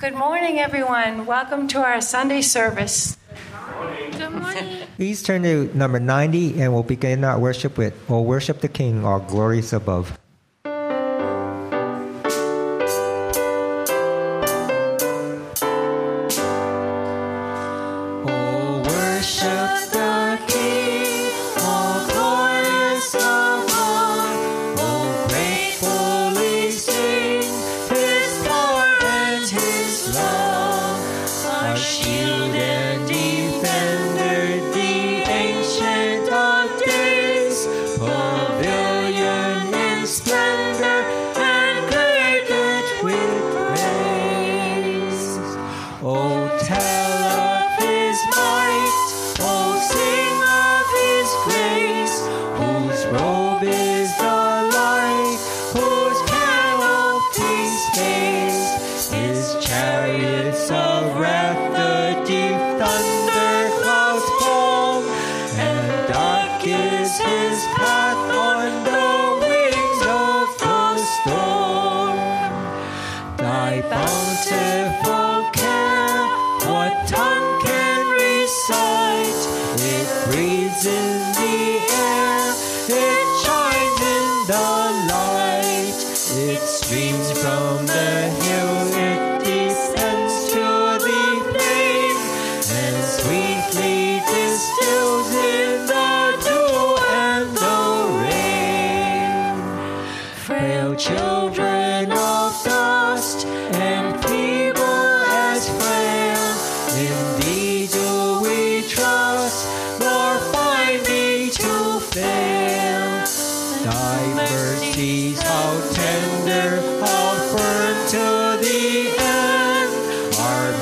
Good morning, everyone. Welcome to our Sunday service. Good morning. Please turn to number 90 and we'll begin our worship with O Worship the King, All Glories Above.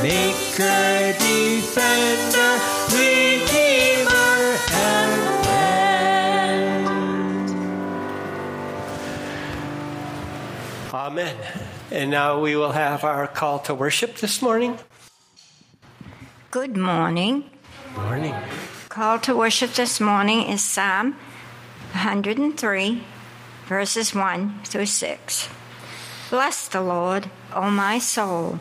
Maker, Defender, Redeemer, and friend. Amen. And now we will have our call to worship this morning. Good morning. Morning. Call to worship this morning is Psalm 103, verses 1 through 6. Bless the Lord, O my soul,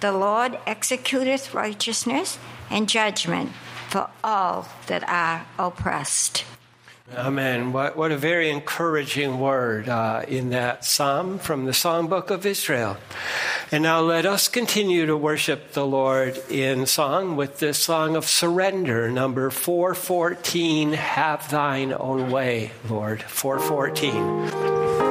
The Lord executeth righteousness and judgment for all that are oppressed. Amen. What, what a very encouraging word uh, in that psalm from the Songbook of Israel. And now let us continue to worship the Lord in song with this song of surrender, number 414, Have Thine Own Way, Lord. 414.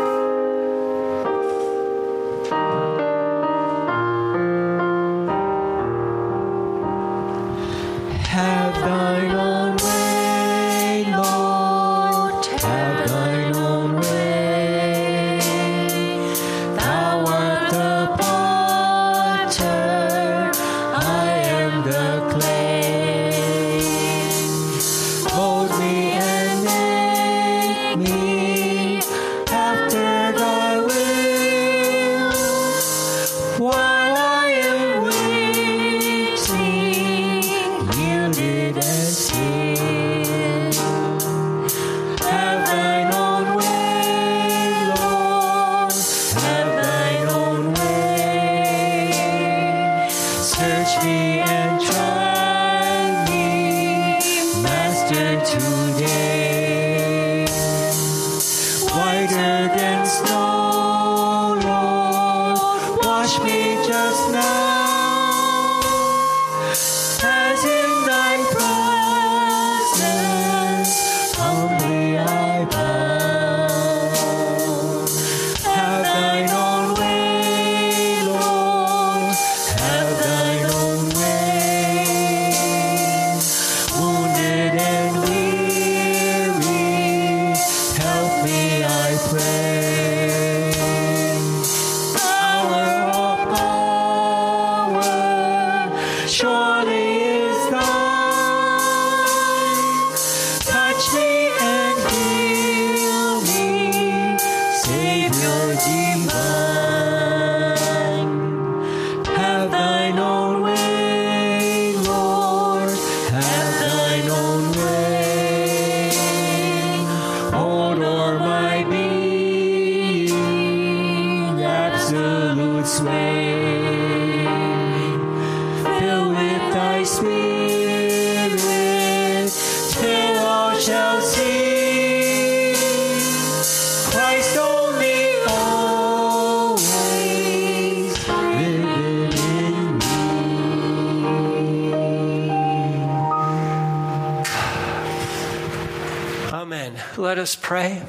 Us pray.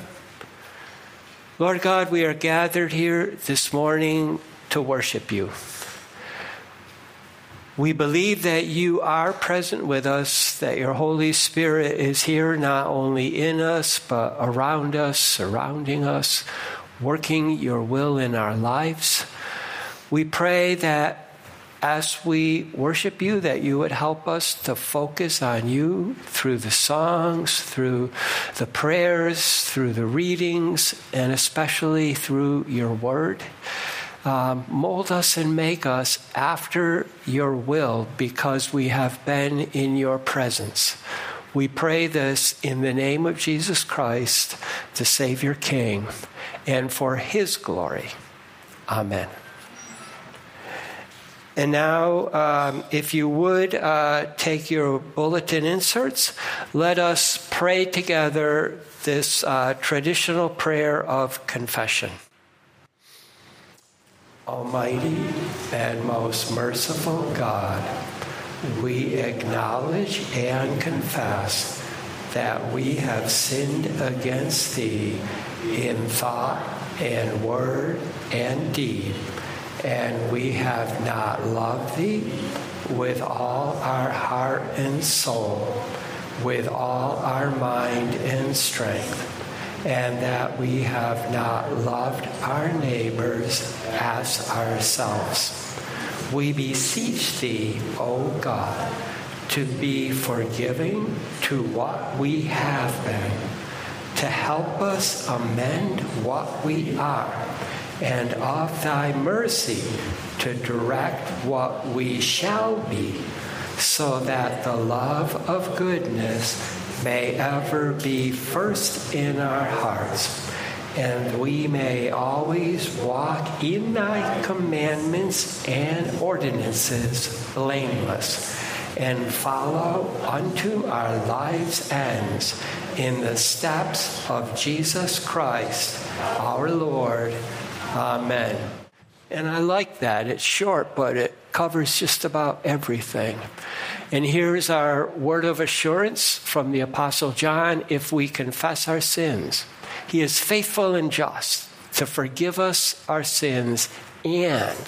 Lord God, we are gathered here this morning to worship you. We believe that you are present with us, that your Holy Spirit is here not only in us, but around us, surrounding us, working your will in our lives. We pray that as we worship you, that you would help us to focus on you through the songs, through the prayers, through the readings, and especially through your word. Um, mold us and make us after your will because we have been in your presence. We pray this in the name of Jesus Christ, the Savior King, and for his glory. Amen. And now, um, if you would uh, take your bulletin inserts, let us pray together this uh, traditional prayer of confession. Almighty and most merciful God, we acknowledge and confess that we have sinned against Thee in thought and word and deed and we have not loved thee with all our heart and soul, with all our mind and strength, and that we have not loved our neighbors as ourselves. We beseech thee, O God, to be forgiving to what we have been, to help us amend what we are and of thy mercy to direct what we shall be, so that the love of goodness may ever be first in our hearts, and we may always walk in thy commandments and ordinances blameless, and follow unto our lives' ends in the steps of Jesus Christ, our Lord Amen. And I like that. It's short, but it covers just about everything. And here's our word of assurance from the Apostle John if we confess our sins, he is faithful and just to forgive us our sins and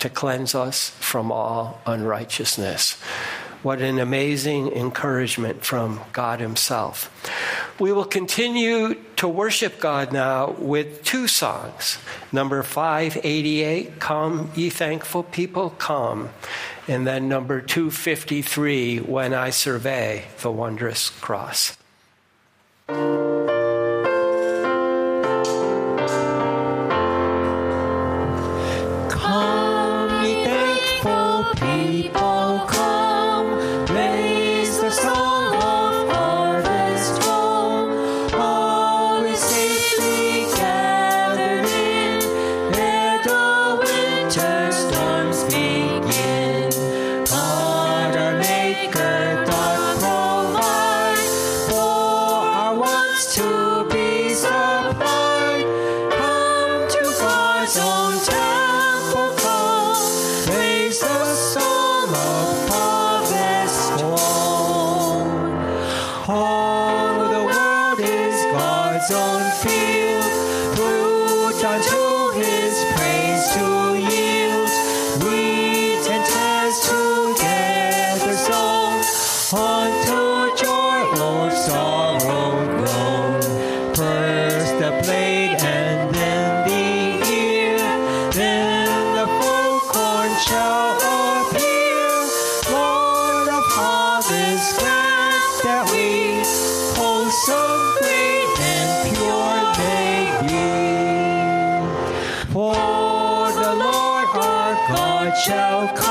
to cleanse us from all unrighteousness. What an amazing encouragement from God Himself. We will continue to worship God now with two songs. Number 588, Come, Ye Thankful People, Come. And then number 253, When I Survey the Wondrous Cross. Harvest, grant that we wholesome, great, and pure. For the Lord our God shall come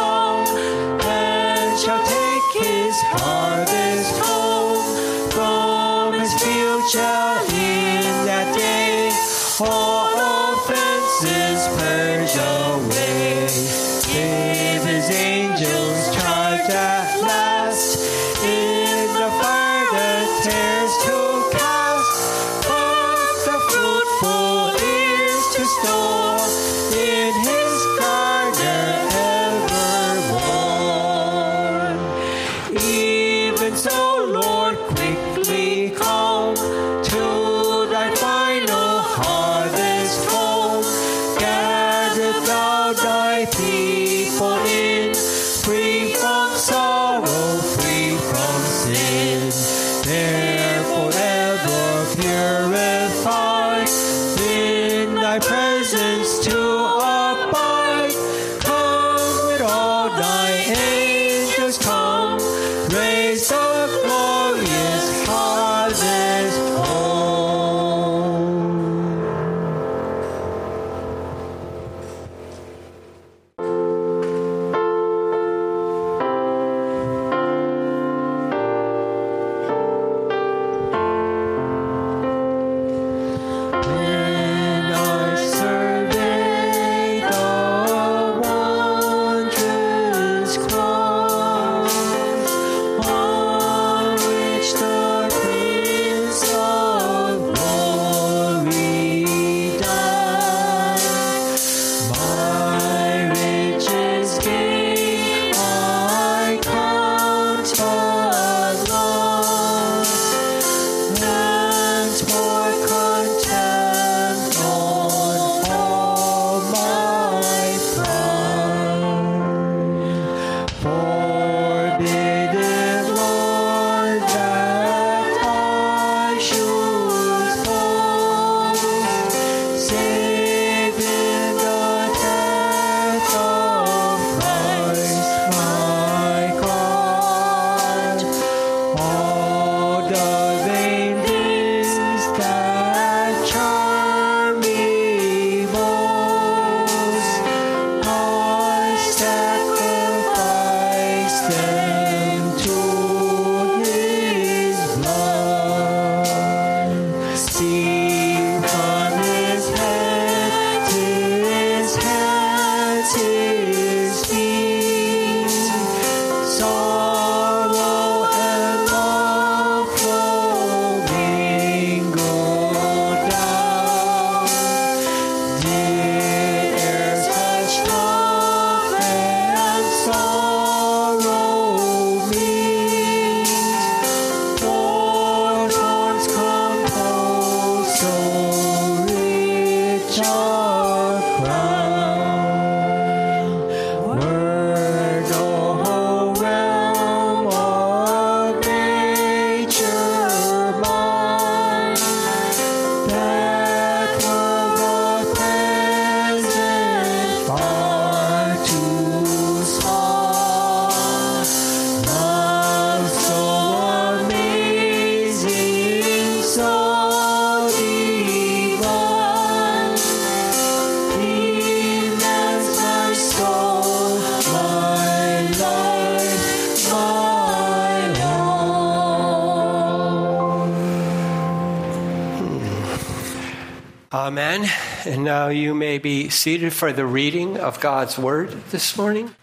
Amen. And now you may be seated for the reading of God's Word this morning.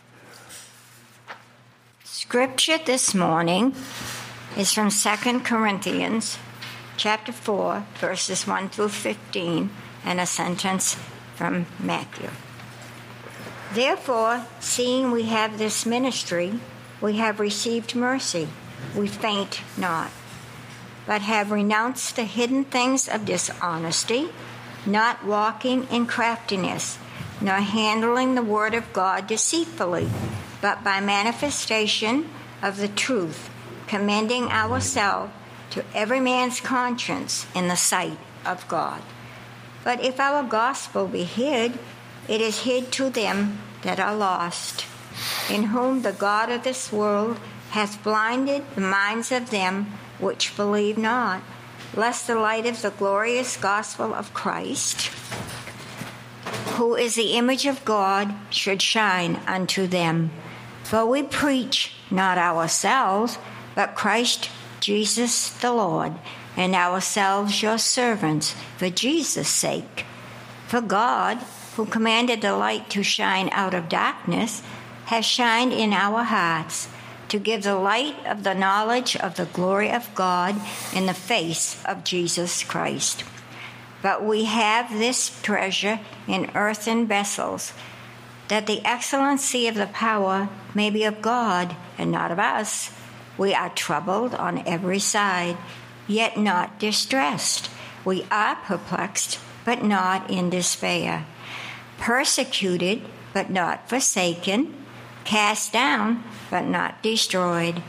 Scripture this morning is from 2 Corinthians chapter 4 verses 1 through 15 and a sentence from Matthew. Therefore, seeing we have this ministry, we have received mercy. We faint not, but have renounced the hidden things of dishonesty, not walking in craftiness, nor handling the word of God deceitfully, but by manifestation of the truth, commending ourselves to every man's conscience in the sight of God. But if our gospel be hid, it is hid to them that are lost, in whom the God of this world hath blinded the minds of them which believe not, lest the light of the glorious gospel of Christ, who is the image of God, should shine unto them. For we preach not ourselves, but Christ Jesus the Lord, and ourselves your servants, for Jesus' sake. For God, who commanded the light to shine out of darkness, has shined in our hearts to give the light of the knowledge of the glory of God in the face of Jesus Christ. But we have this treasure in earthen vessels, that the excellency of the power may be of God and not of us. We are troubled on every side, yet not distressed. We are perplexed, but not in despair. Persecuted, but not forsaken. Cast down, but not destroyed.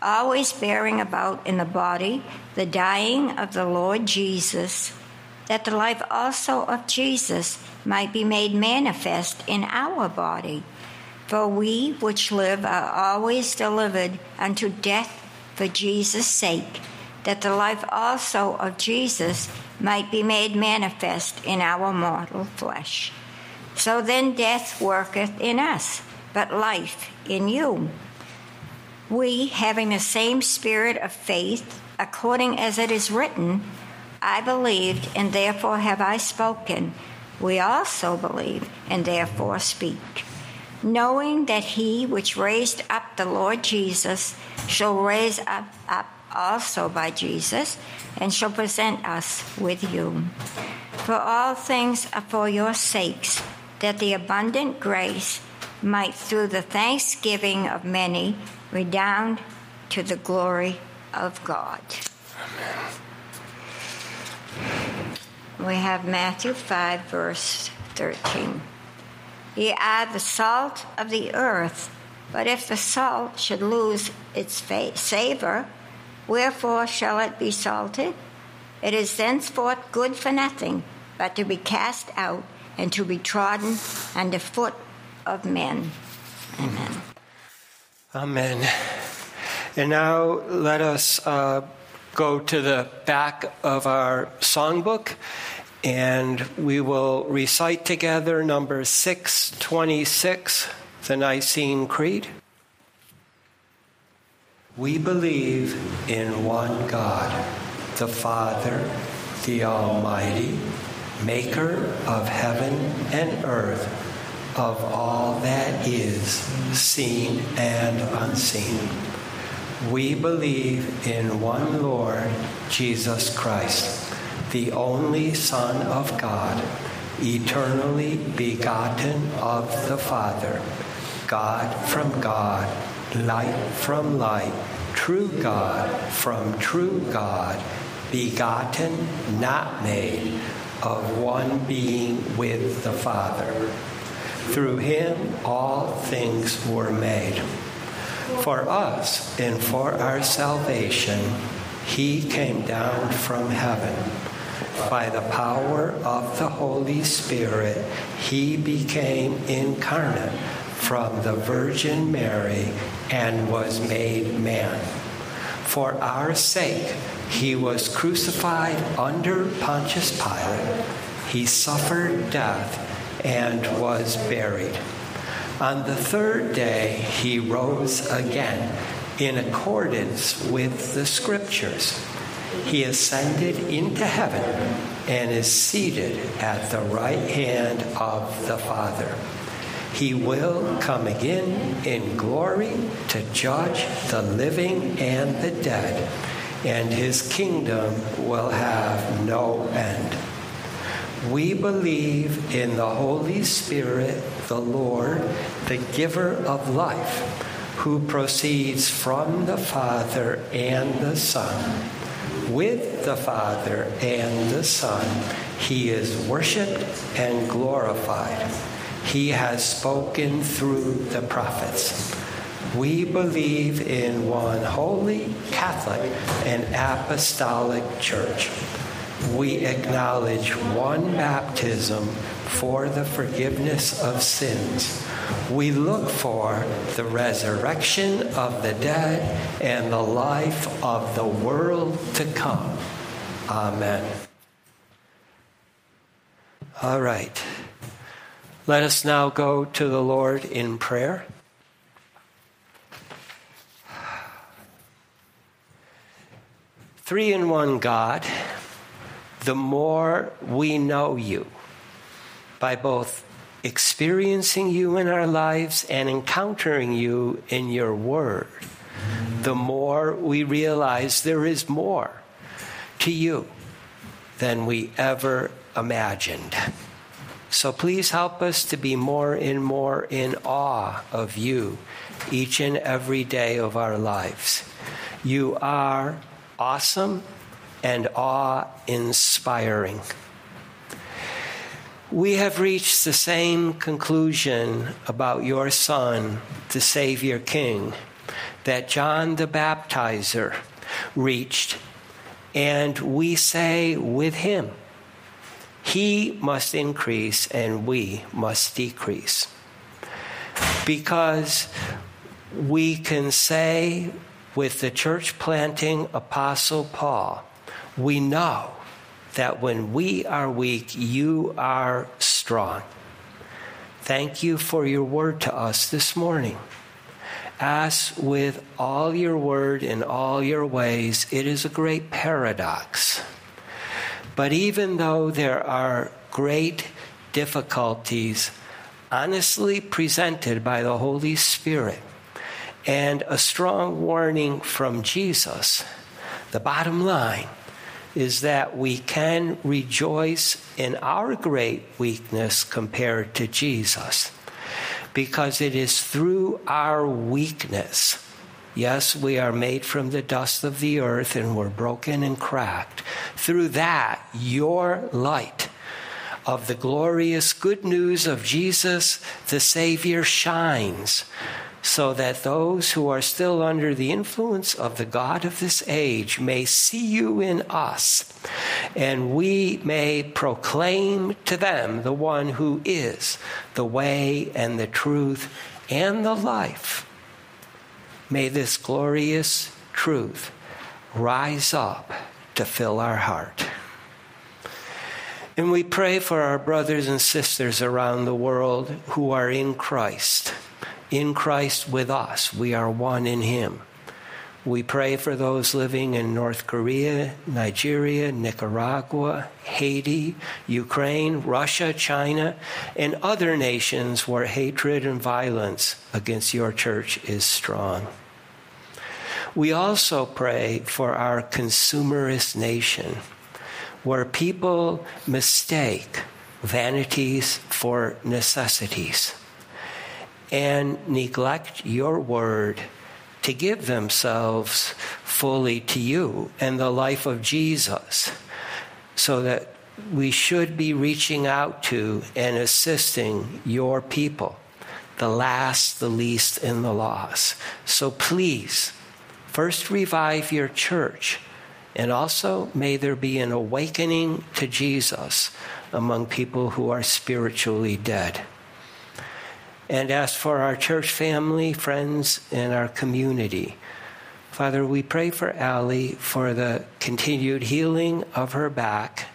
Always bearing about in the body the dying of the Lord Jesus, that the life also of Jesus might be made manifest in our body. For we which live are always delivered unto death for Jesus' sake, that the life also of Jesus might be made manifest in our mortal flesh. So then death worketh in us, but life in you. We, having the same spirit of faith, according as it is written, I believed, and therefore have I spoken. We also believe, and therefore speak knowing that he which raised up the Lord Jesus shall raise up, up also by Jesus and shall present us with you. For all things are for your sakes, that the abundant grace might through the thanksgiving of many redound to the glory of God. Amen. We have Matthew 5, verse 13. Ye are the salt of the earth. But if the salt should lose its fa- savor, wherefore shall it be salted? It is thenceforth good for nothing, but to be cast out and to be trodden under foot of men. Amen. Amen. And now let us uh, go to the back of our songbook and we will recite together number 626, the Nicene Creed. We believe in one God, the Father, the Almighty, maker of heaven and earth, of all that is seen and unseen. We believe in one Lord, Jesus Christ the only Son of God, eternally begotten of the Father, God from God, light from light, true God from true God, begotten, not made, of one being with the Father. Through him all things were made. For us and for our salvation, he came down from heaven by the power of the Holy Spirit, he became incarnate from the Virgin Mary and was made man. For our sake, he was crucified under Pontius Pilate. He suffered death and was buried. On the third day, he rose again in accordance with the scriptures He ascended into heaven and is seated at the right hand of the Father. He will come again in glory to judge the living and the dead, and his kingdom will have no end. We believe in the Holy Spirit, the Lord, the giver of life, who proceeds from the Father and the Son. With the Father and the Son, he is worshiped and glorified. He has spoken through the prophets. We believe in one holy, Catholic, and apostolic church. We acknowledge one baptism for the forgiveness of sins. We look for the resurrection of the dead and the life of the world to come. Amen. All right. Let us now go to the Lord in prayer. Three in one God, the more we know you by both experiencing you in our lives and encountering you in your word, the more we realize there is more to you than we ever imagined. So please help us to be more and more in awe of you each and every day of our lives. You are awesome and awe inspiring. We have reached the same conclusion about your Son, the Savior King, that John the Baptizer reached, and we say with him, He must increase and we must decrease. Because we can say with the church planting apostle Paul, we know that when we are weak, you are strong. Thank you for your word to us this morning. As with all your word in all your ways, it is a great paradox. But even though there are great difficulties honestly presented by the Holy Spirit and a strong warning from Jesus, the bottom line is that we can rejoice in our great weakness compared to Jesus. Because it is through our weakness, yes, we are made from the dust of the earth and we're broken and cracked. Through that, your light of the glorious good news of Jesus, the Savior, shines so that those who are still under the influence of the God of this age may see you in us, and we may proclaim to them the one who is the way and the truth and the life. May this glorious truth rise up to fill our heart. And we pray for our brothers and sisters around the world who are in Christ in Christ with us. We are one in Him. We pray for those living in North Korea, Nigeria, Nicaragua, Haiti, Ukraine, Russia, China, and other nations where hatred and violence against your church is strong. We also pray for our consumerist nation, where people mistake vanities for necessities and neglect your word to give themselves fully to you and the life of Jesus so that we should be reaching out to and assisting your people, the last, the least, and the lost. So please, first revive your church, and also may there be an awakening to Jesus among people who are spiritually dead. And ask for our church family, friends, and our community, Father, we pray for Allie for the continued healing of her back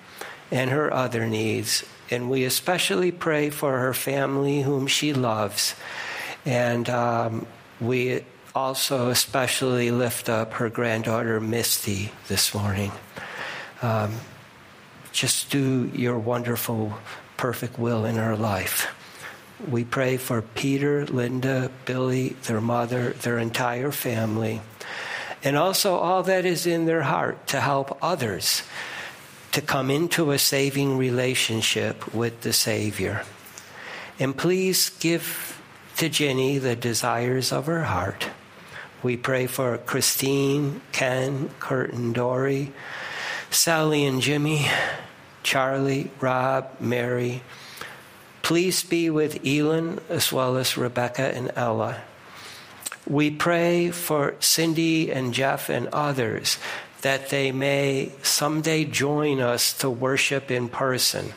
and her other needs. And we especially pray for her family, whom she loves. And um, we also especially lift up her granddaughter Misty this morning. Um, just do your wonderful, perfect will in her life. We pray for Peter, Linda, Billy, their mother, their entire family, and also all that is in their heart to help others to come into a saving relationship with the Savior. And please give to Jenny the desires of her heart. We pray for Christine, Ken, Kurt, and Dory, Sally and Jimmy, Charlie, Rob, Mary. Please be with Elin as well as Rebecca and Ella. We pray for Cindy and Jeff and others that they may someday join us to worship in person.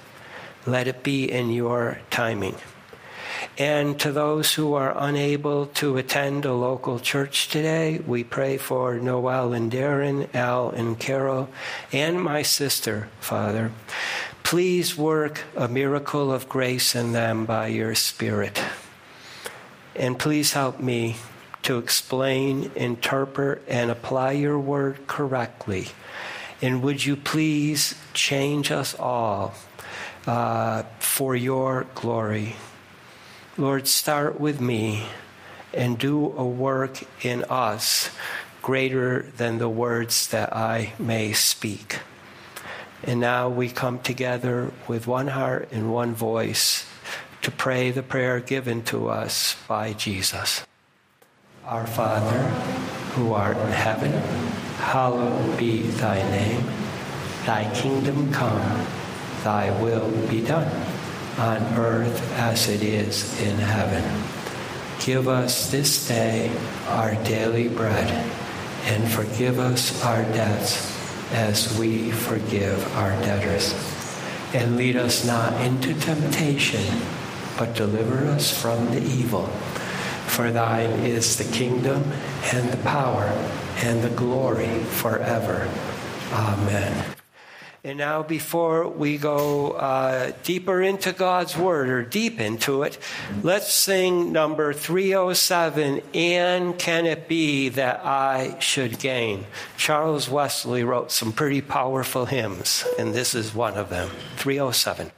Let it be in your timing. And to those who are unable to attend a local church today, we pray for Noel and Darren, Al and Carol, and my sister, Father. Please work a miracle of grace in them by your Spirit. And please help me to explain, interpret, and apply your word correctly. And would you please change us all uh, for your glory? Lord, start with me and do a work in us greater than the words that I may speak. And now we come together with one heart and one voice to pray the prayer given to us by Jesus. Our Father, who art in heaven, hallowed be thy name. Thy kingdom come, thy will be done, on earth as it is in heaven. Give us this day our daily bread, and forgive us our debts as we forgive our debtors. And lead us not into temptation, but deliver us from the evil. For thine is the kingdom and the power and the glory forever. Amen. And now, before we go uh, deeper into God's Word or deep into it, let's sing number 307 And Can It Be That I Should Gain? Charles Wesley wrote some pretty powerful hymns, and this is one of them 307.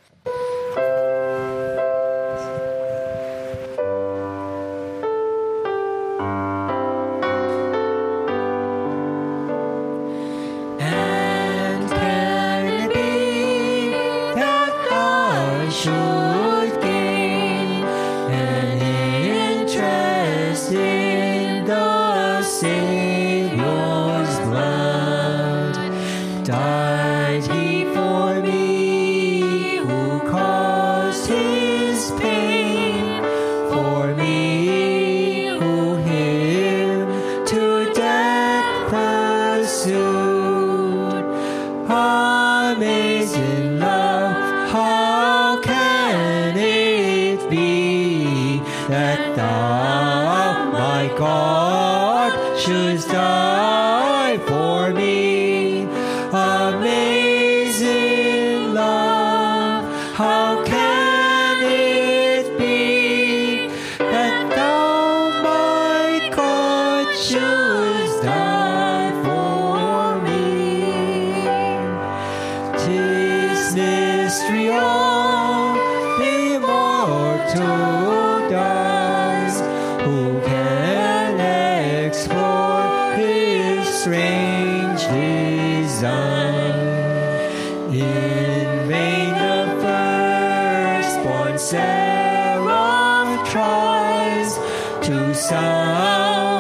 To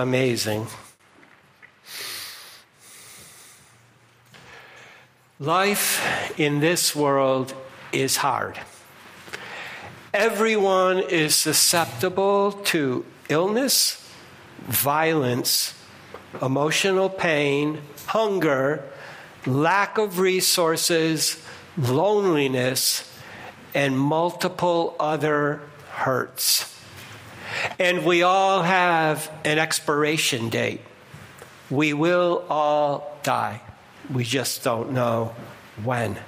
amazing. Life in this world is hard. Everyone is susceptible to illness, violence, emotional pain, hunger, lack of resources, loneliness, and multiple other hurts. And we all have an expiration date. We will all die. We just don't know when.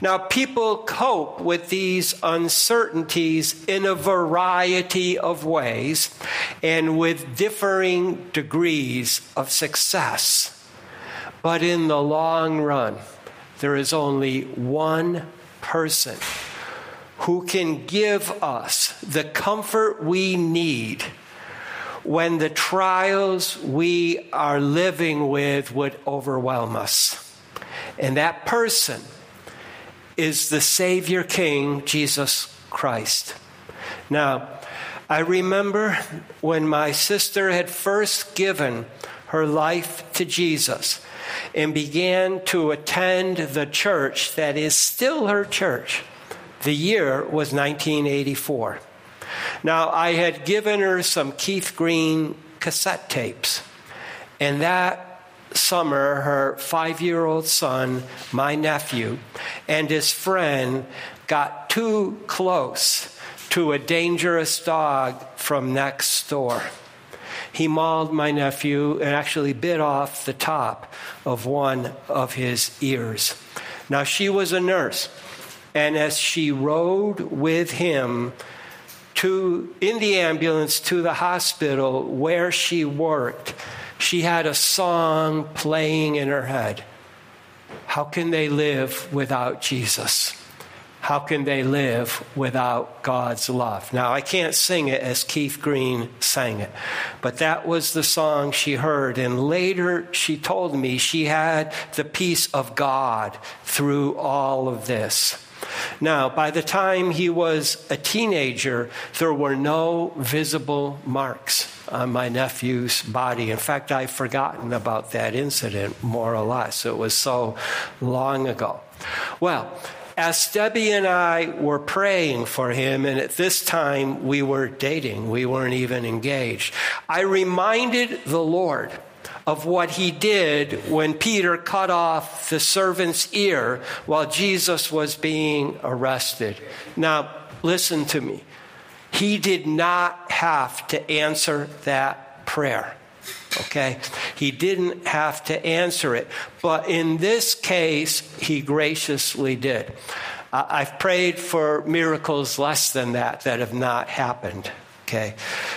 Now, people cope with these uncertainties in a variety of ways and with differing degrees of success. But in the long run, there is only one person who can give us the comfort we need when the trials we are living with would overwhelm us. And that person is the Savior King, Jesus Christ. Now, I remember when my sister had first given her life to Jesus and began to attend the church that is still her church. The year was 1984. Now, I had given her some Keith Green cassette tapes, and that summer, her five year old son, my nephew, and his friend got too close to a dangerous dog from next door. He mauled my nephew and actually bit off the top of one of his ears. Now, she was a nurse, and as she rode with him to in the ambulance to the hospital where she worked, she had a song playing in her head. How can they live without Jesus? How can they live without God's love? Now, I can't sing it as Keith Green sang it, but that was the song she heard. And later she told me she had the peace of God through all of this. Now, by the time he was a teenager, there were no visible marks on my nephew's body. In fact, I've forgotten about that incident more or less. It was so long ago. Well, as Debbie and I were praying for him, and at this time we were dating, we weren't even engaged, I reminded the Lord of what he did when Peter cut off the servant's ear while Jesus was being arrested. Now, listen to me. He did not have to answer that prayer. Okay? He didn't have to answer it. But in this case, he graciously did. I've prayed for miracles less than that that have not happened. Okay.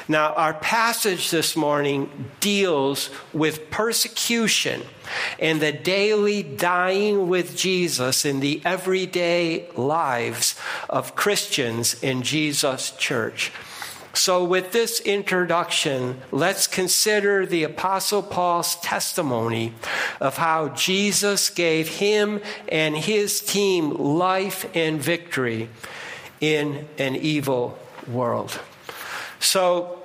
Now, our passage this morning deals with persecution and the daily dying with Jesus in the everyday lives of Christians in Jesus' church. So, with this introduction, let's consider the Apostle Paul's testimony of how Jesus gave him and his team life and victory in an evil world. So,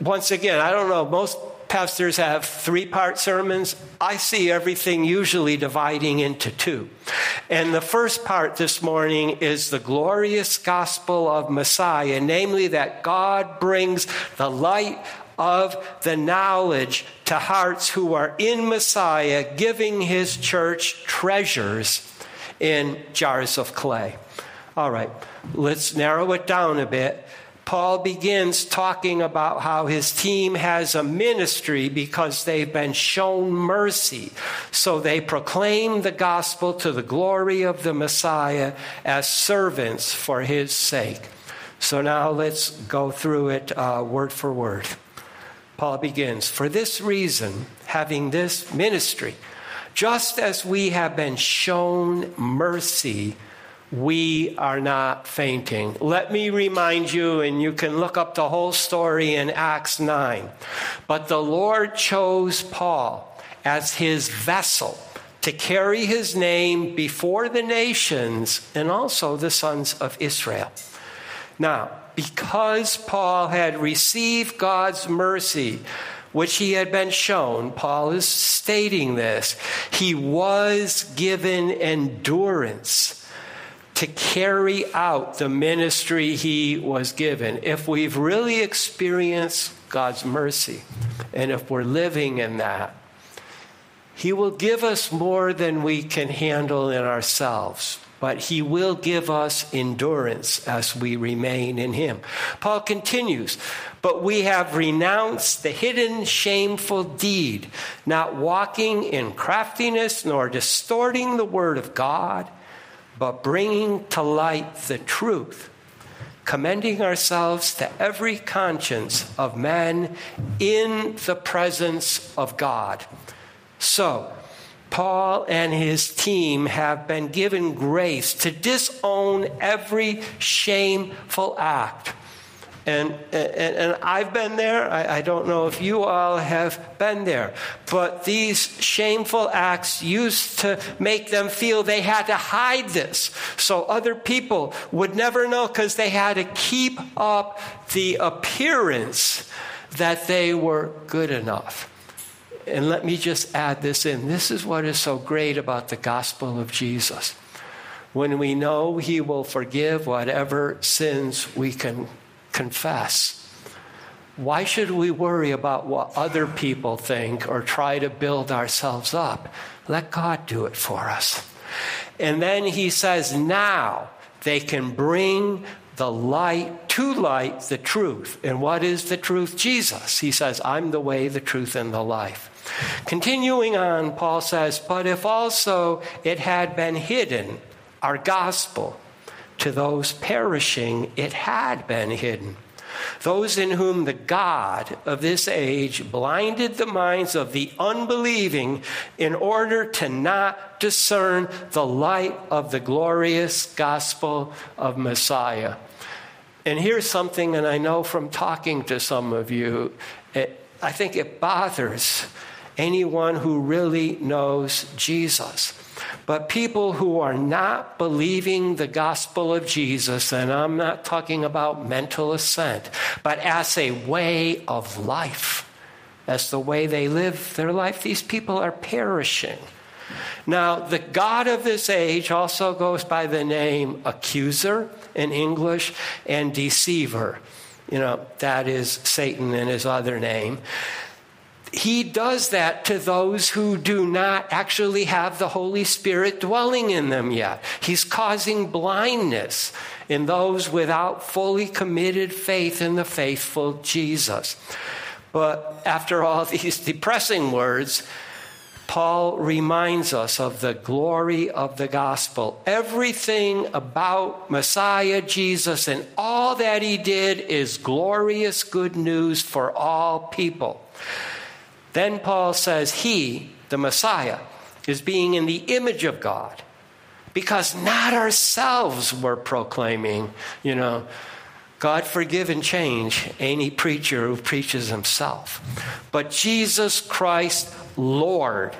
once again, I don't know, most pastors have three part sermons. I see everything usually dividing into two. And the first part this morning is the glorious gospel of Messiah, namely that God brings the light of the knowledge to hearts who are in Messiah, giving his church treasures in jars of clay. All right, let's narrow it down a bit. Paul begins talking about how his team has a ministry because they've been shown mercy. So they proclaim the gospel to the glory of the Messiah as servants for his sake. So now let's go through it uh, word for word. Paul begins For this reason, having this ministry, just as we have been shown mercy, we are not fainting. Let me remind you, and you can look up the whole story in Acts 9. But the Lord chose Paul as his vessel to carry his name before the nations and also the sons of Israel. Now, because Paul had received God's mercy, which he had been shown, Paul is stating this, he was given endurance to carry out the ministry he was given. If we've really experienced God's mercy, and if we're living in that, he will give us more than we can handle in ourselves, but he will give us endurance as we remain in him. Paul continues, but we have renounced the hidden shameful deed, not walking in craftiness nor distorting the word of God but bringing to light the truth, commending ourselves to every conscience of man in the presence of God. So, Paul and his team have been given grace to disown every shameful act and, and, and I've been there. I, I don't know if you all have been there. But these shameful acts used to make them feel they had to hide this so other people would never know because they had to keep up the appearance that they were good enough. And let me just add this in. This is what is so great about the gospel of Jesus. When we know he will forgive whatever sins we can confess. Why should we worry about what other people think or try to build ourselves up? Let God do it for us. And then he says, now they can bring the light to light the truth. And what is the truth? Jesus. He says, I'm the way, the truth, and the life. Continuing on, Paul says, But if also it had been hidden, our gospel, to those perishing, it had been hidden. Those in whom the God of this age blinded the minds of the unbelieving in order to not discern the light of the glorious gospel of Messiah. And here's something, and I know from talking to some of you, it, I think it bothers anyone who really knows Jesus. But people who are not believing the gospel of Jesus, and I'm not talking about mental assent, but as a way of life, as the way they live their life, these people are perishing. Now, the God of this age also goes by the name accuser in English and deceiver. You know, that is Satan in his other name he does that to those who do not actually have the Holy Spirit dwelling in them yet. He's causing blindness in those without fully committed faith in the faithful Jesus. But after all these depressing words, Paul reminds us of the glory of the gospel. Everything about Messiah Jesus and all that he did is glorious good news for all people. Then Paul says he, the Messiah, is being in the image of God because not ourselves were proclaiming, you know, God forgive and change any preacher who preaches himself. But Jesus Christ, Lord,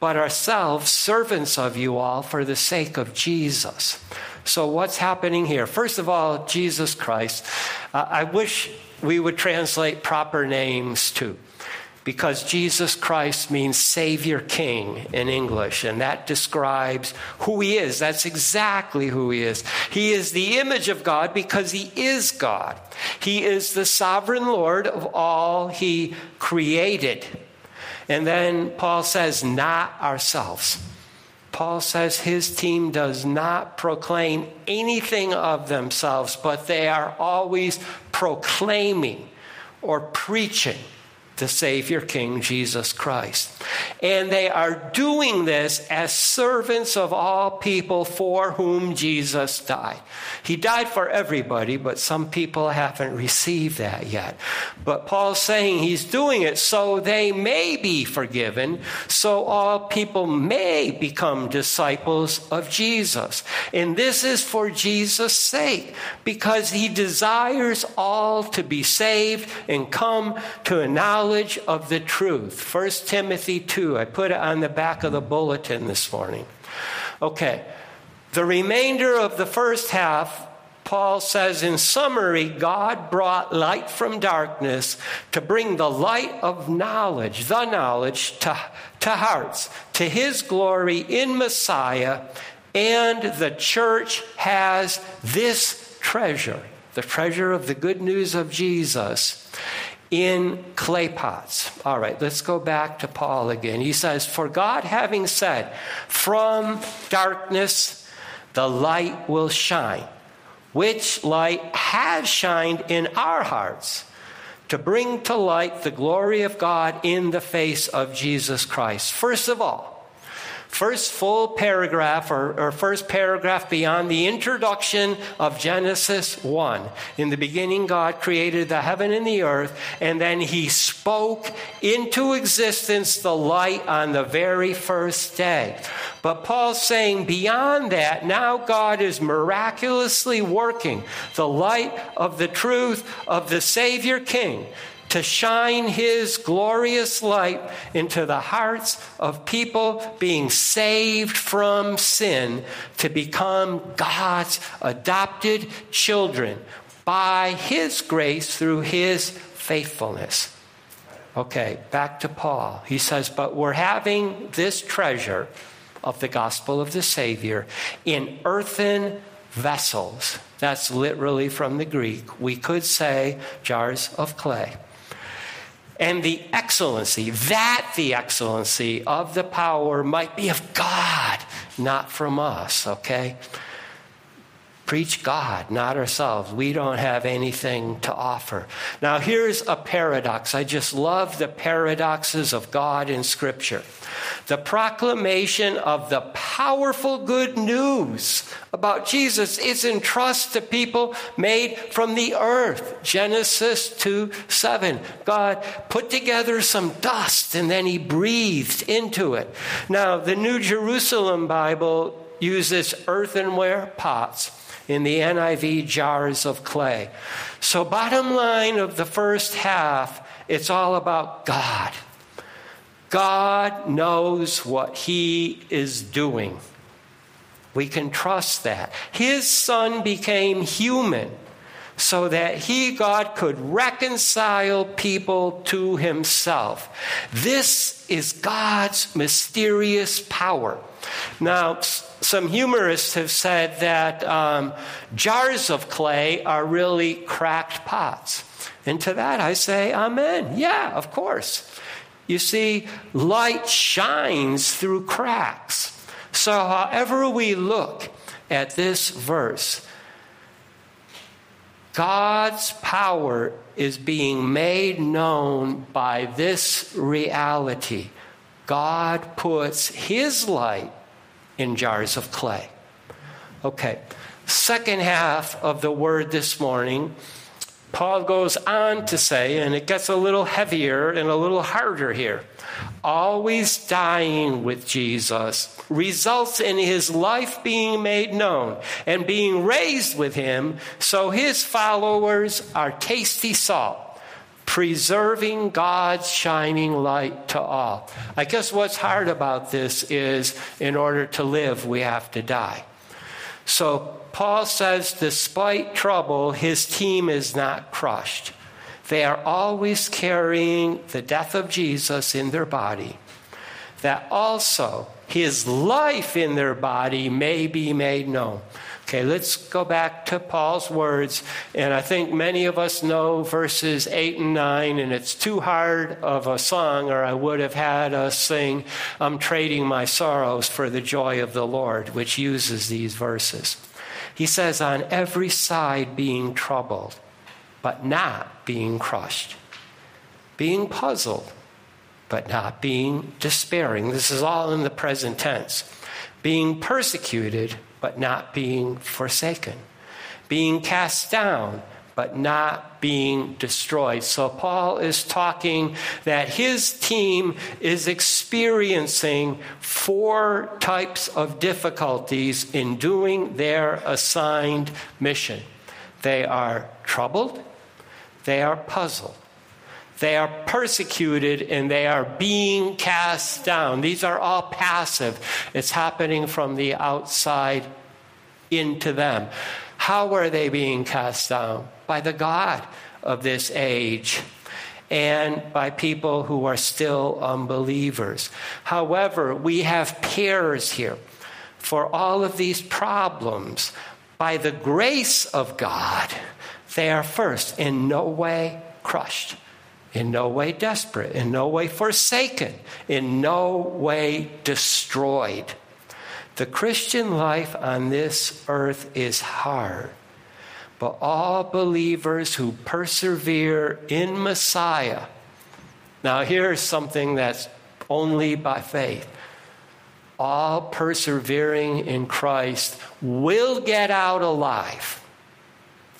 but ourselves servants of you all for the sake of Jesus. So, what's happening here? First of all, Jesus Christ. Uh, I wish we would translate proper names too because Jesus Christ means Savior King in English, and that describes who He is. That's exactly who He is. He is the image of God because He is God. He is the sovereign Lord of all He created. And then Paul says, not ourselves. Paul says his team does not proclaim anything of themselves, but they are always proclaiming or preaching the Savior King Jesus Christ. And they are doing this as servants of all people for whom Jesus died. He died for everybody, but some people haven't received that yet. But Paul's saying he's doing it so they may be forgiven, so all people may become disciples of Jesus. And this is for Jesus' sake, because he desires all to be saved and come to a knowledge knowledge of the truth. 1 Timothy 2. I put it on the back of the bulletin this morning. Okay. The remainder of the first half, Paul says in summary, God brought light from darkness to bring the light of knowledge, the knowledge, to, to hearts, to his glory in Messiah. And the church has this treasure, the treasure of the good news of Jesus in clay pots. All right, let's go back to Paul again. He says, For God having said, From darkness the light will shine, which light has shined in our hearts to bring to light the glory of God in the face of Jesus Christ. First of all, first full paragraph or, or, first paragraph beyond the introduction of Genesis 1. In the beginning, God created the heaven and the earth, and then he spoke into existence the light on the very first day. But Paul's saying beyond that, now God is miraculously working the light of the truth of the Savior King to shine his glorious light into the hearts of people being saved from sin to become God's adopted children by his grace through his faithfulness. Okay, back to Paul. He says, But we're having this treasure of the gospel of the Savior in earthen vessels. That's literally from the Greek. We could say jars of clay and the excellency, that the excellency of the power might be of God, not from us, okay? Preach God, not ourselves. We don't have anything to offer. Now, here's a paradox. I just love the paradoxes of God in Scripture. The proclamation of the powerful good news about Jesus is entrusted to people made from the earth. Genesis 2 7. God put together some dust and then he breathed into it. Now, the New Jerusalem Bible uses earthenware pots in the NIV jars of clay. So, bottom line of the first half, it's all about God. God knows what He is doing. We can trust that. His Son became human so that He, God, could reconcile people to Himself. This is God's mysterious power. Now, some humorists have said that um, jars of clay are really cracked pots. And to that I say, Amen. Yeah, of course. You see, light shines through cracks. So, however we look at this verse, God's power is being made known by this reality. God puts His light in jars of clay. Okay, second half of the word this morning, Paul goes on to say, and it gets a little heavier and a little harder here. Always dying with Jesus results in his life being made known and being raised with him, so his followers are tasty salt preserving God's shining light to all. I guess what's hard about this is in order to live, we have to die. So Paul says, despite trouble, his team is not crushed. They are always carrying the death of Jesus in their body, that also his life in their body may be made known. Okay, let's go back to Paul's words. And I think many of us know verses 8 and 9, and it's too hard of a song, or I would have had us sing, I'm trading my sorrows for the joy of the Lord, which uses these verses. He says, On every side being troubled, but not being crushed, being puzzled, but not being despairing. This is all in the present tense. Being persecuted, but not being forsaken, being cast down, but not being destroyed. So, Paul is talking that his team is experiencing four types of difficulties in doing their assigned mission they are troubled, they are puzzled, they are persecuted and they are being cast down. These are all passive. It's happening from the outside into them. How are they being cast down? By the God of this age and by people who are still unbelievers. However, we have pairs here for all of these problems. By the grace of God, they are first in no way crushed in no way desperate, in no way forsaken, in no way destroyed. The Christian life on this earth is hard, but all believers who persevere in Messiah. Now, here's something that's only by faith. All persevering in Christ will get out alive.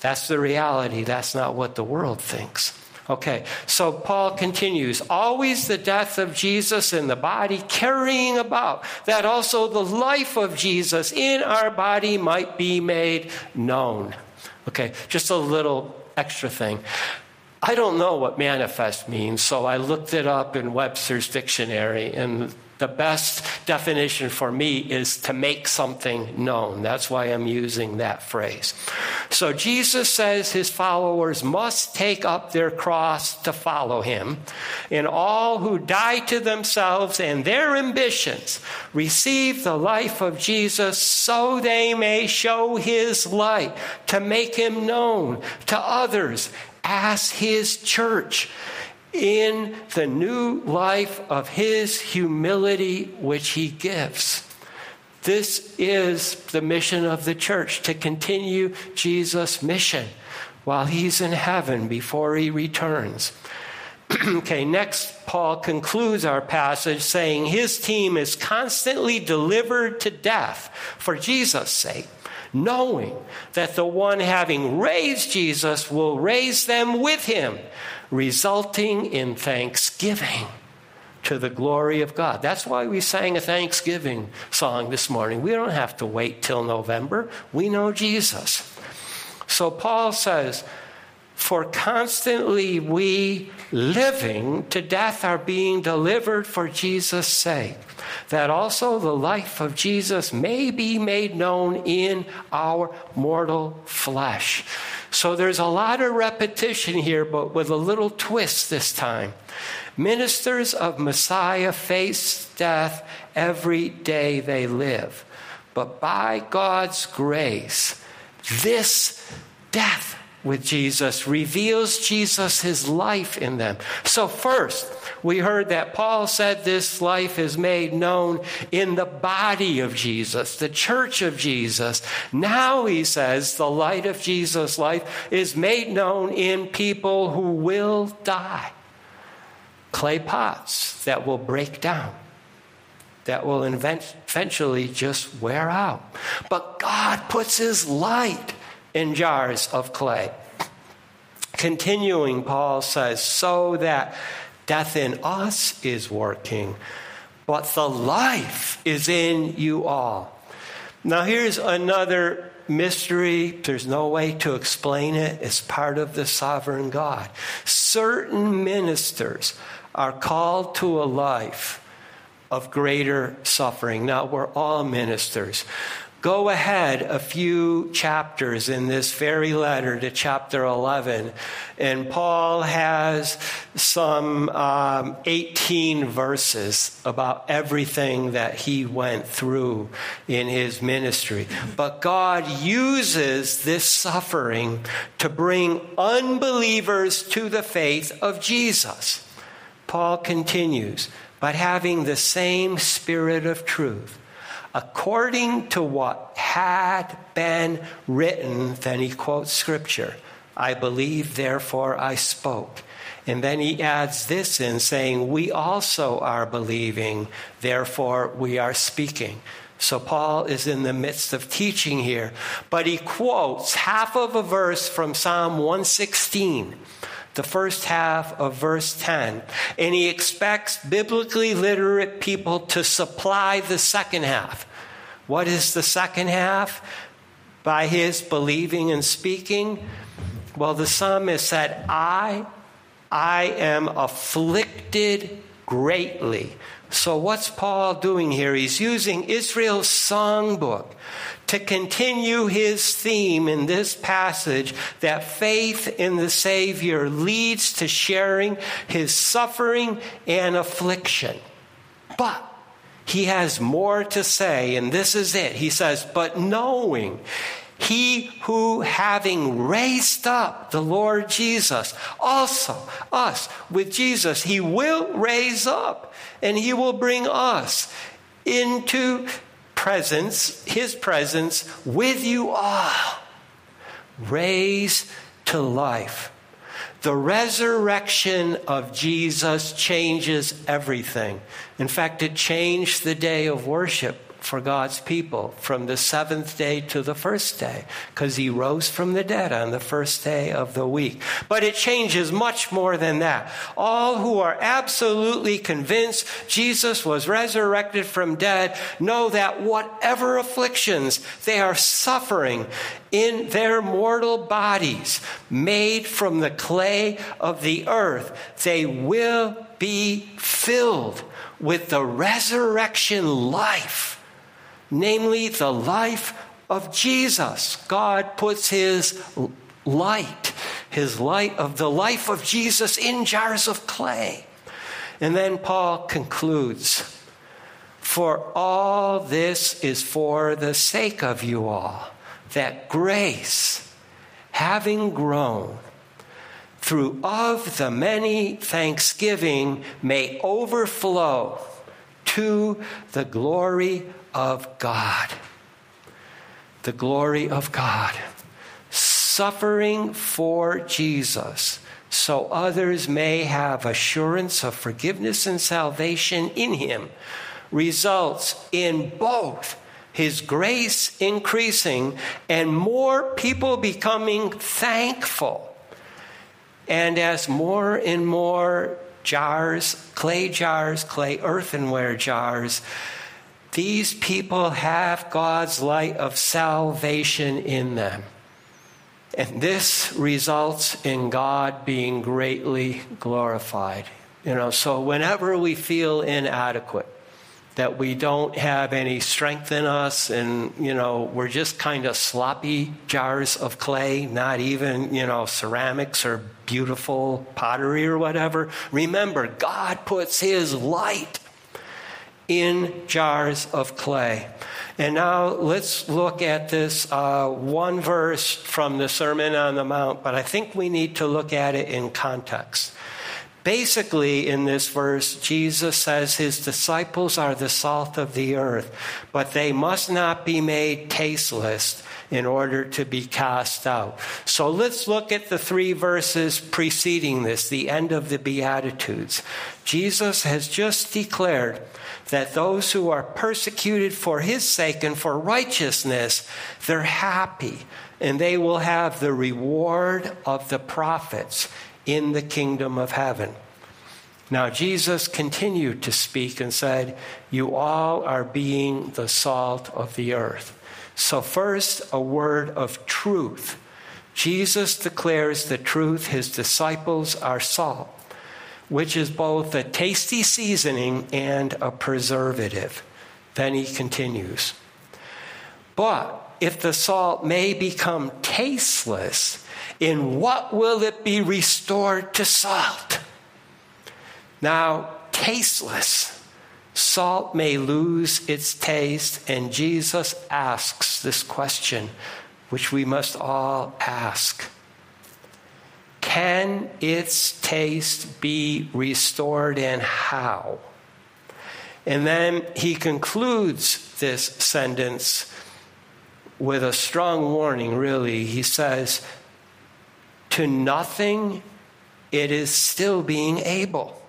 That's the reality. That's not what the world thinks. Okay, so Paul continues, always the death of Jesus in the body, carrying about that also the life of Jesus in our body might be made known. Okay, just a little extra thing. I don't know what manifest means, so I looked it up in Webster's dictionary, and the best definition for me is to make something known. That's why I'm using that phrase. So Jesus says his followers must take up their cross to follow him. And all who die to themselves and their ambitions receive the life of Jesus so they may show his light to make him known to others as his church in the new life of his humility which he gives. This is the mission of the church to continue Jesus' mission while he's in heaven before he returns. okay, next, Paul concludes our passage saying his team is constantly delivered to death for Jesus' sake, knowing that the one having raised Jesus will raise them with him, resulting in thanksgiving to the glory of God. That's why we sang a Thanksgiving song this morning. We don't have to wait till November. We know Jesus. So Paul says, For constantly we living to death are being delivered for Jesus' sake, that also the life of Jesus may be made known in our mortal flesh. So there's a lot of repetition here, but with a little twist this time. Ministers of Messiah face death every day they live. But by God's grace, this death with Jesus reveals Jesus, his life in them. So, first, we heard that Paul said this life is made known in the body of Jesus, the church of Jesus. Now, he says, the light of Jesus' life is made known in people who will die clay pots that will break down, that will eventually just wear out. But God puts His light in jars of clay. Continuing, Paul says, so that death in us is working, but the life is in you all. Now, here's another mystery. There's no way to explain it. It's part of the sovereign God. Certain ministers are called to a life of greater suffering. Now, we're all ministers. Go ahead a few chapters in this very letter to chapter 11, and Paul has some um, 18 verses about everything that he went through in his ministry. But God uses this suffering to bring unbelievers to the faith of Jesus. Paul continues, but having the same spirit of truth, according to what had been written, then he quotes scripture. I believe, therefore I spoke. And then he adds this in saying, We also are believing, therefore we are speaking. So Paul is in the midst of teaching here, but he quotes half of a verse from Psalm 116 the first half of verse 10. And he expects biblically literate people to supply the second half. What is the second half? By his believing and speaking? Well, the psalmist said, I, I am afflicted greatly. So, what's Paul doing here? He's using Israel's songbook to continue his theme in this passage that faith in the Savior leads to sharing his suffering and affliction. But he has more to say, and this is it. He says, But knowing he who, having raised up the Lord Jesus, also us with Jesus, he will raise up and he will bring us into presence, his presence with you all. Raised to life. The resurrection of Jesus changes everything. In fact, it changed the day of worship for God's people from the seventh day to the first day because he rose from the dead on the first day of the week. But it changes much more than that. All who are absolutely convinced Jesus was resurrected from dead know that whatever afflictions they are suffering in their mortal bodies made from the clay of the earth, they will be filled with the resurrection life namely the life of Jesus. God puts his light, his light of the life of Jesus in jars of clay. And then Paul concludes For all this is for the sake of you all, that grace, having grown, through of the many thanksgiving may overflow to the glory of God. The glory of God. Suffering for Jesus so others may have assurance of forgiveness and salvation in Him results in both His grace increasing and more people becoming thankful. And as more and more jars, clay jars, clay earthenware jars, these people have God's light of salvation in them. And this results in God being greatly glorified. You know, so whenever we feel inadequate, that we don't have any strength in us and you know we're just kind of sloppy jars of clay not even you know ceramics or beautiful pottery or whatever remember god puts his light in jars of clay and now let's look at this uh, one verse from the sermon on the mount but i think we need to look at it in context Basically, in this verse, Jesus says his disciples are the salt of the earth, but they must not be made tasteless in order to be cast out. So let's look at the three verses preceding this, the end of the Beatitudes. Jesus has just declared that those who are persecuted for his sake and for righteousness, they're happy and they will have the reward of the prophets in the kingdom of heaven. Now, Jesus continued to speak and said, You all are being the salt of the earth. So, first, a word of truth. Jesus declares the truth his disciples are salt, which is both a tasty seasoning and a preservative. Then he continues. But if the salt may become tasteless, in what will it be restored to salt? Now, tasteless. Salt may lose its taste, and Jesus asks this question, which we must all ask Can its taste be restored, and how? And then he concludes this sentence with a strong warning, really. He says, To nothing it is still being able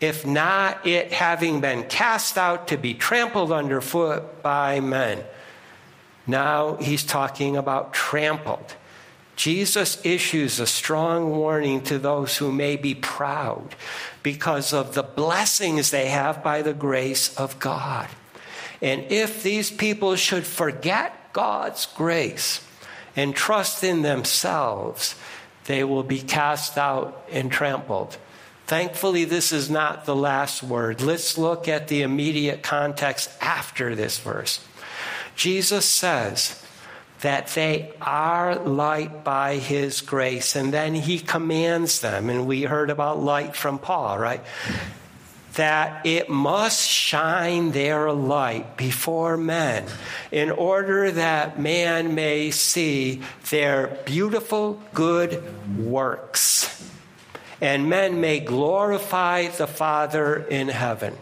if not it having been cast out to be trampled underfoot by men. Now he's talking about trampled. Jesus issues a strong warning to those who may be proud because of the blessings they have by the grace of God. And if these people should forget God's grace and trust in themselves, they will be cast out and trampled. Thankfully, this is not the last word. Let's look at the immediate context after this verse. Jesus says that they are light by his grace, and then he commands them, and we heard about light from Paul, right? That it must shine their light before men in order that man may see their beautiful good works and men may glorify the Father in heaven.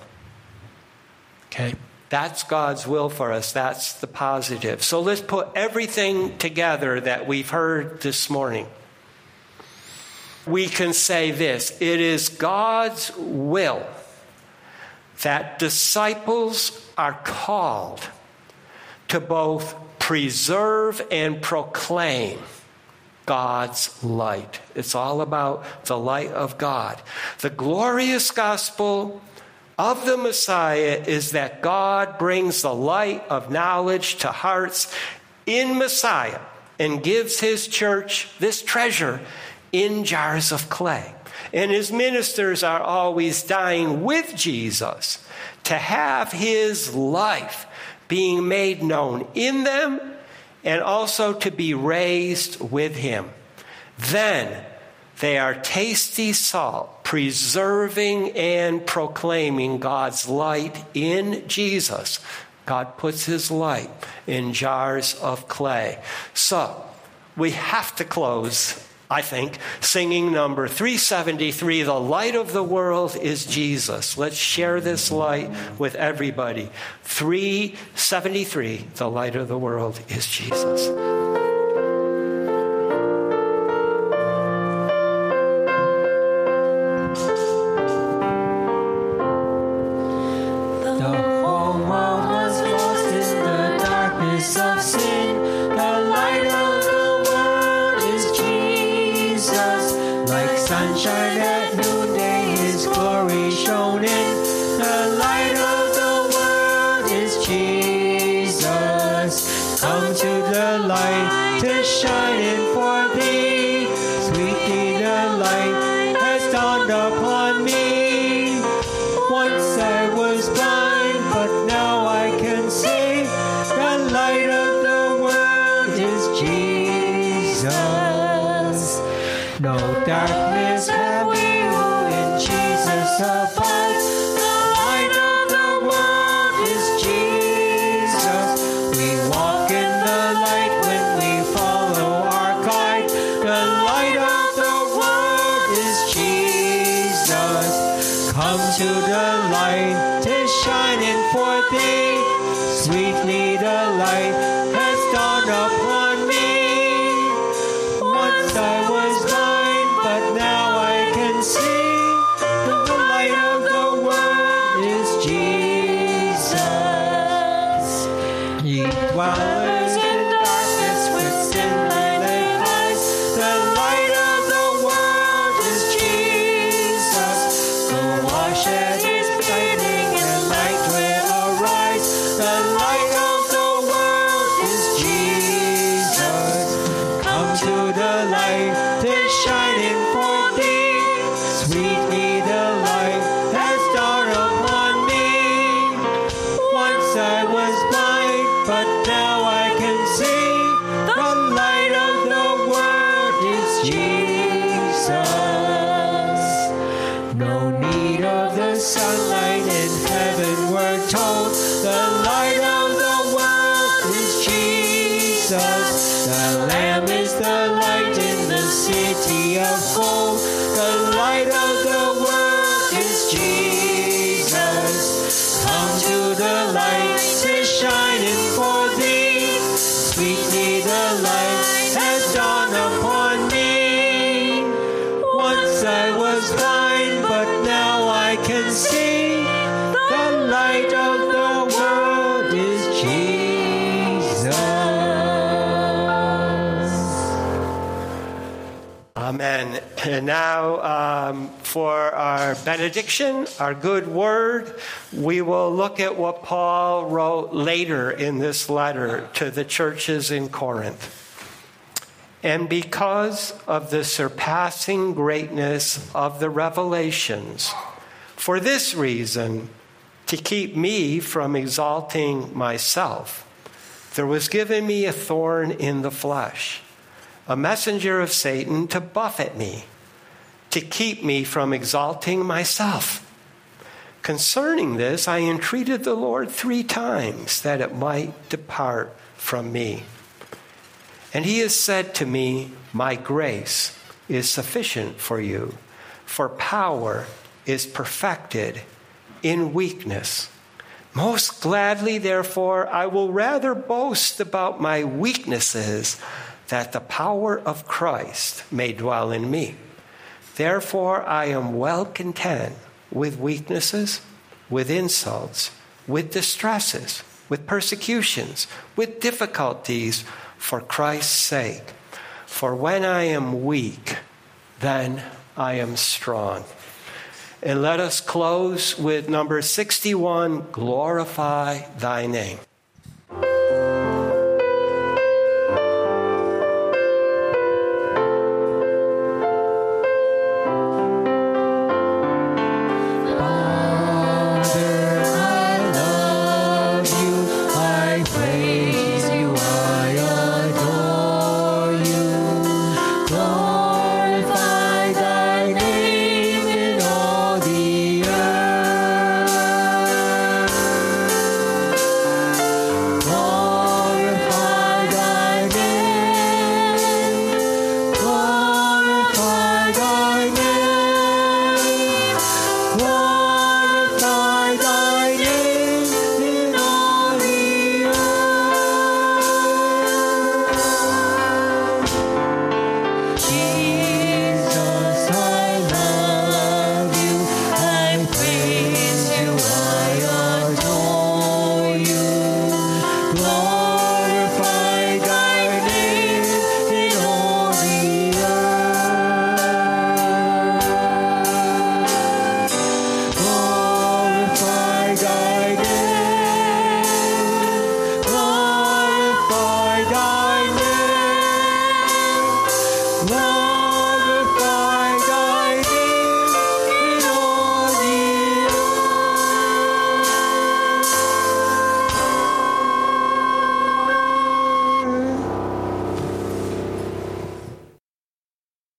Okay? That's God's will for us. That's the positive. So let's put everything together that we've heard this morning. We can say this it is God's will that disciples are called to both preserve and proclaim God's light. It's all about the light of God. The glorious gospel of the Messiah is that God brings the light of knowledge to hearts in Messiah and gives his church this treasure in jars of clay. And his ministers are always dying with Jesus to have his life being made known in them and also to be raised with him. Then they are tasty salt, preserving and proclaiming God's light in Jesus. God puts his light in jars of clay. So we have to close I think, singing number 373 The Light of the World is Jesus. Let's share this light with everybody. 373 The Light of the World is Jesus. To And now, um, for our benediction, our good word, we will look at what Paul wrote later in this letter to the churches in Corinth. And because of the surpassing greatness of the revelations, for this reason, to keep me from exalting myself, there was given me a thorn in the flesh a messenger of Satan to buffet me, to keep me from exalting myself. Concerning this, I entreated the Lord three times that it might depart from me. And he has said to me, My grace is sufficient for you, for power is perfected in weakness. Most gladly, therefore, I will rather boast about my weaknesses that the power of Christ may dwell in me. Therefore, I am well content with weaknesses, with insults, with distresses, with persecutions, with difficulties for Christ's sake. For when I am weak, then I am strong. And let us close with number 61 Glorify thy name.